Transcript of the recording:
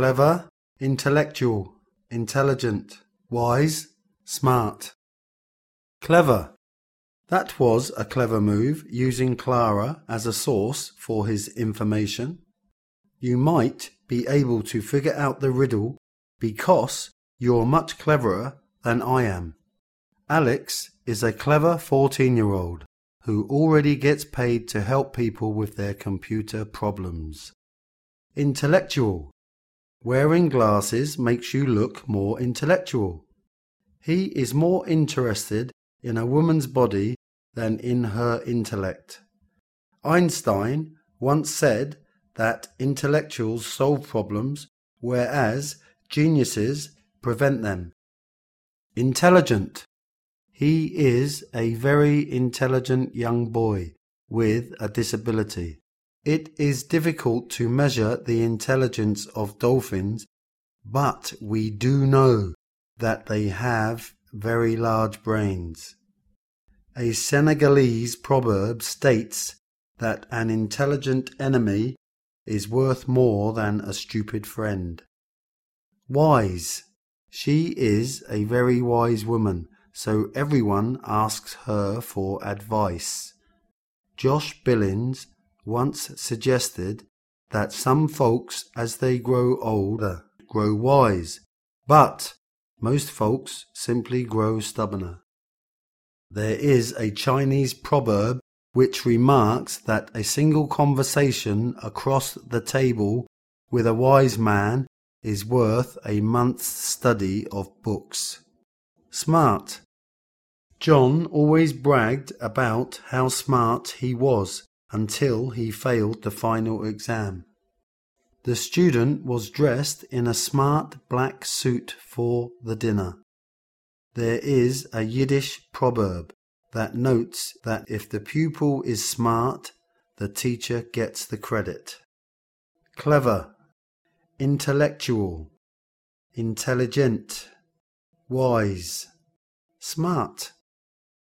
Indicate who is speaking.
Speaker 1: clever, intellectual, intelligent, wise, smart. Clever. That was a clever move using Clara as a source for his information. You might be able to figure out the riddle because you're much cleverer than I am. Alex is a clever 14 year old who already gets paid to help people with their computer problems. Intellectual. Wearing glasses makes you look more intellectual. He is more interested in a woman's body than in her intellect. Einstein once said that intellectuals solve problems, whereas geniuses prevent them. Intelligent. He is a very intelligent young boy with a disability. It is difficult to measure the intelligence of dolphins, but we do know that they have very large brains. A Senegalese proverb states that an intelligent enemy is worth more than a stupid friend. Wise. She is a very wise woman, so everyone asks her for advice. Josh Billings once suggested that some folks, as they grow older, grow wise, but most folks simply grow stubborner. There is a Chinese proverb which remarks that a single conversation across the table with a wise man is worth a month's study of books. Smart. John always bragged about how smart he was until he failed the final exam. The student was dressed in a smart black suit for the dinner. There is a Yiddish proverb that notes that if the pupil is smart, the teacher gets the credit. Clever, intellectual, intelligent, wise, smart.